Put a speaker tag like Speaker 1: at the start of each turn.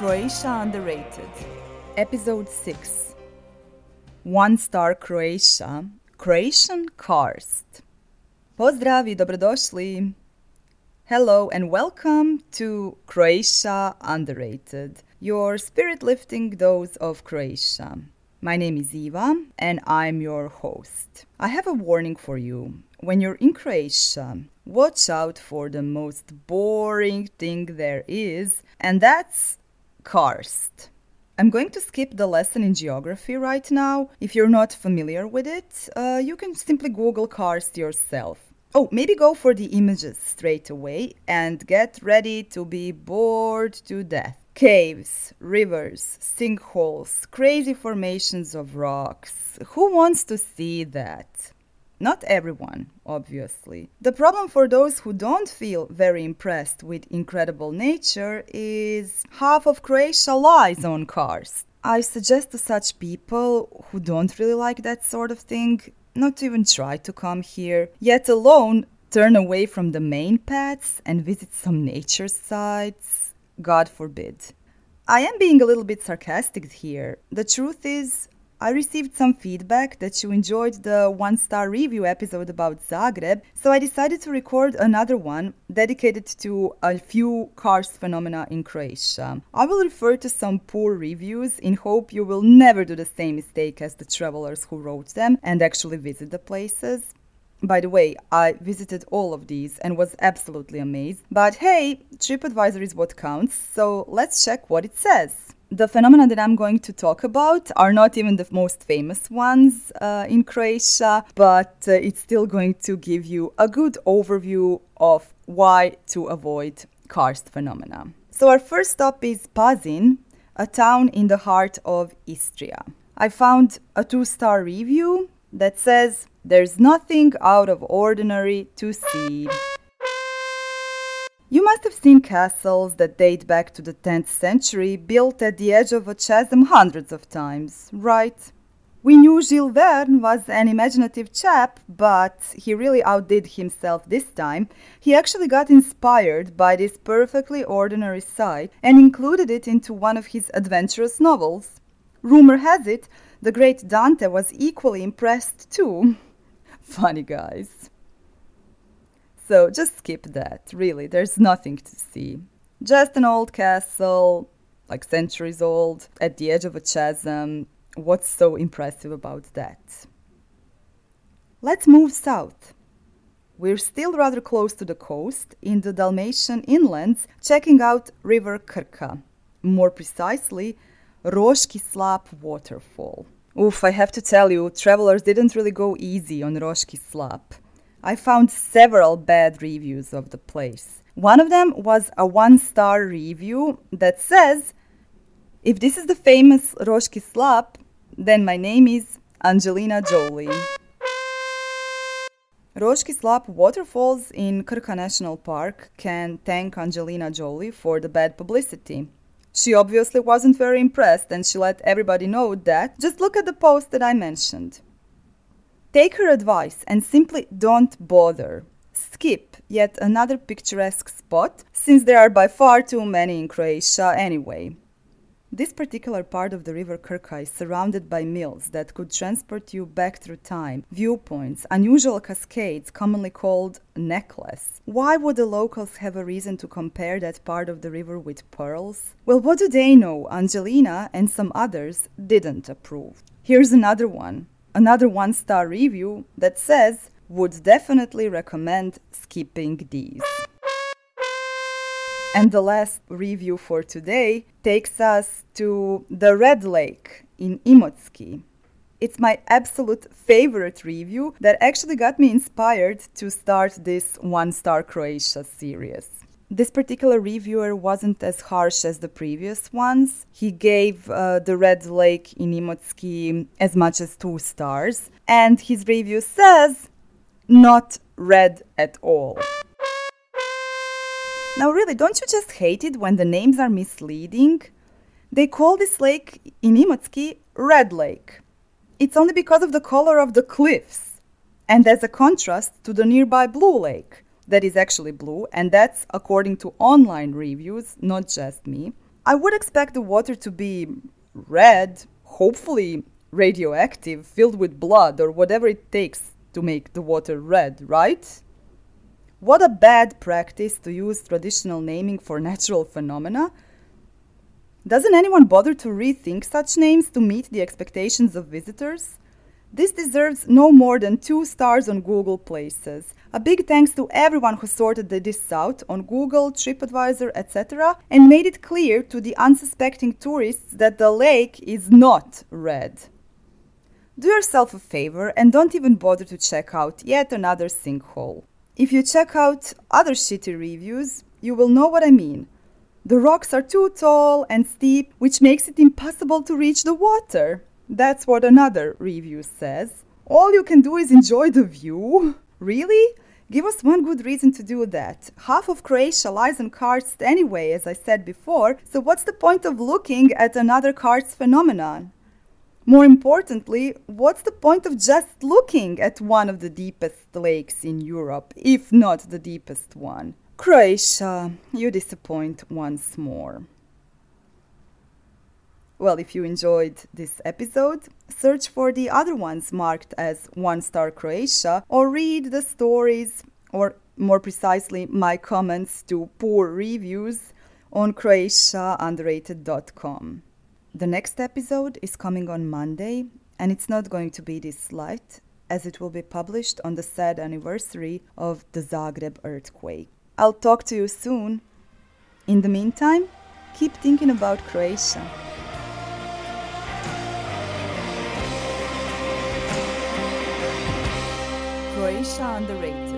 Speaker 1: Croatia Underrated, Episode 6 One Star Croatia, Croatian Karst. Pozdrav i dobrodošli. Hello and welcome to Croatia Underrated, your spirit lifting dose of Croatia. My name is Eva and I'm your host. I have a warning for you. When you're in Croatia, watch out for the most boring thing there is, and that's karst. I'm going to skip the lesson in geography right now. If you're not familiar with it, uh, you can simply Google karst yourself. Oh, maybe go for the images straight away and get ready to be bored to death. Caves, rivers, sinkholes, crazy formations of rocks. Who wants to see that? Not everyone, obviously. The problem for those who don't feel very impressed with incredible nature is half of Croatia lies on karst. I suggest to such people who don't really like that sort of thing not to even try to come here, yet alone turn away from the main paths and visit some nature sites God forbid. I am being a little bit sarcastic here. The truth is, I received some feedback that you enjoyed the one star review episode about Zagreb, so I decided to record another one dedicated to a few karst phenomena in Croatia. I will refer to some poor reviews in hope you will never do the same mistake as the travelers who wrote them and actually visit the places. By the way, I visited all of these and was absolutely amazed. But hey, TripAdvisor is what counts, so let's check what it says. The phenomena that I'm going to talk about are not even the most famous ones uh, in Croatia, but uh, it's still going to give you a good overview of why to avoid karst phenomena. So, our first stop is Pazin, a town in the heart of Istria. I found a two star review that says there's nothing out of ordinary to see. You must have seen castles that date back to the 10th century built at the edge of a chasm hundreds of times, right? We knew Jules Verne was an imaginative chap, but he really outdid himself this time. He actually got inspired by this perfectly ordinary site and included it into one of his adventurous novels. Rumor has it the great Dante was equally impressed too. Funny guys. So just skip that, really, there's nothing to see. Just an old castle, like centuries old, at the edge of a chasm. What's so impressive about that? Let's move south. We're still rather close to the coast, in the Dalmatian inlands, checking out River Krka. More precisely, Roški Slap waterfall. Oof, I have to tell you, travelers didn't really go easy on Roški Slap. I found several bad reviews of the place. One of them was a one star review that says, If this is the famous Roški Slap, then my name is Angelina Jolie. Roški Slap waterfalls in Krka National Park can thank Angelina Jolie for the bad publicity. She obviously wasn't very impressed and she let everybody know that. Just look at the post that I mentioned. Take her advice and simply don't bother. Skip yet another picturesque spot since there are by far too many in Croatia anyway. This particular part of the river Krka is surrounded by mills that could transport you back through time, viewpoints, unusual cascades commonly called necklace. Why would the locals have a reason to compare that part of the river with pearls? Well, what do they know? Angelina and some others didn't approve. Here's another one, another one star review that says, would definitely recommend skipping these. And the last review for today takes us to the Red Lake in Imotski. It's my absolute favorite review that actually got me inspired to start this one star Croatia series. This particular reviewer wasn't as harsh as the previous ones. He gave uh, the Red Lake in Imotski as much as two stars, and his review says, not red at all. Now, really, don't you just hate it when the names are misleading? They call this lake in Imotski Red Lake. It's only because of the color of the cliffs, and as a contrast to the nearby Blue Lake, that is actually blue, and that's according to online reviews, not just me. I would expect the water to be red, hopefully radioactive, filled with blood, or whatever it takes to make the water red, right? What a bad practice to use traditional naming for natural phenomena. Doesn't anyone bother to rethink such names to meet the expectations of visitors? This deserves no more than two stars on Google Places. A big thanks to everyone who sorted this out on Google, TripAdvisor, etc., and made it clear to the unsuspecting tourists that the lake is not red. Do yourself a favor and don't even bother to check out yet another sinkhole. If you check out other shitty reviews, you will know what I mean. The rocks are too tall and steep, which makes it impossible to reach the water. That's what another review says. All you can do is enjoy the view. Really? Give us one good reason to do that. Half of Croatia lies on karst anyway, as I said before, so what's the point of looking at another karst phenomenon? More importantly, what's the point of just looking at one of the deepest lakes in Europe, if not the deepest one? Croatia, you disappoint once more. Well, if you enjoyed this episode, search for the other ones marked as One Star Croatia or read the stories, or more precisely, my comments to poor reviews on croatiaunderrated.com. The next episode is coming on Monday, and it's not going to be this light, as it will be published on the sad anniversary of the Zagreb earthquake. I'll talk to you soon. In the meantime, keep thinking about Croatia. Croatia on the underrated.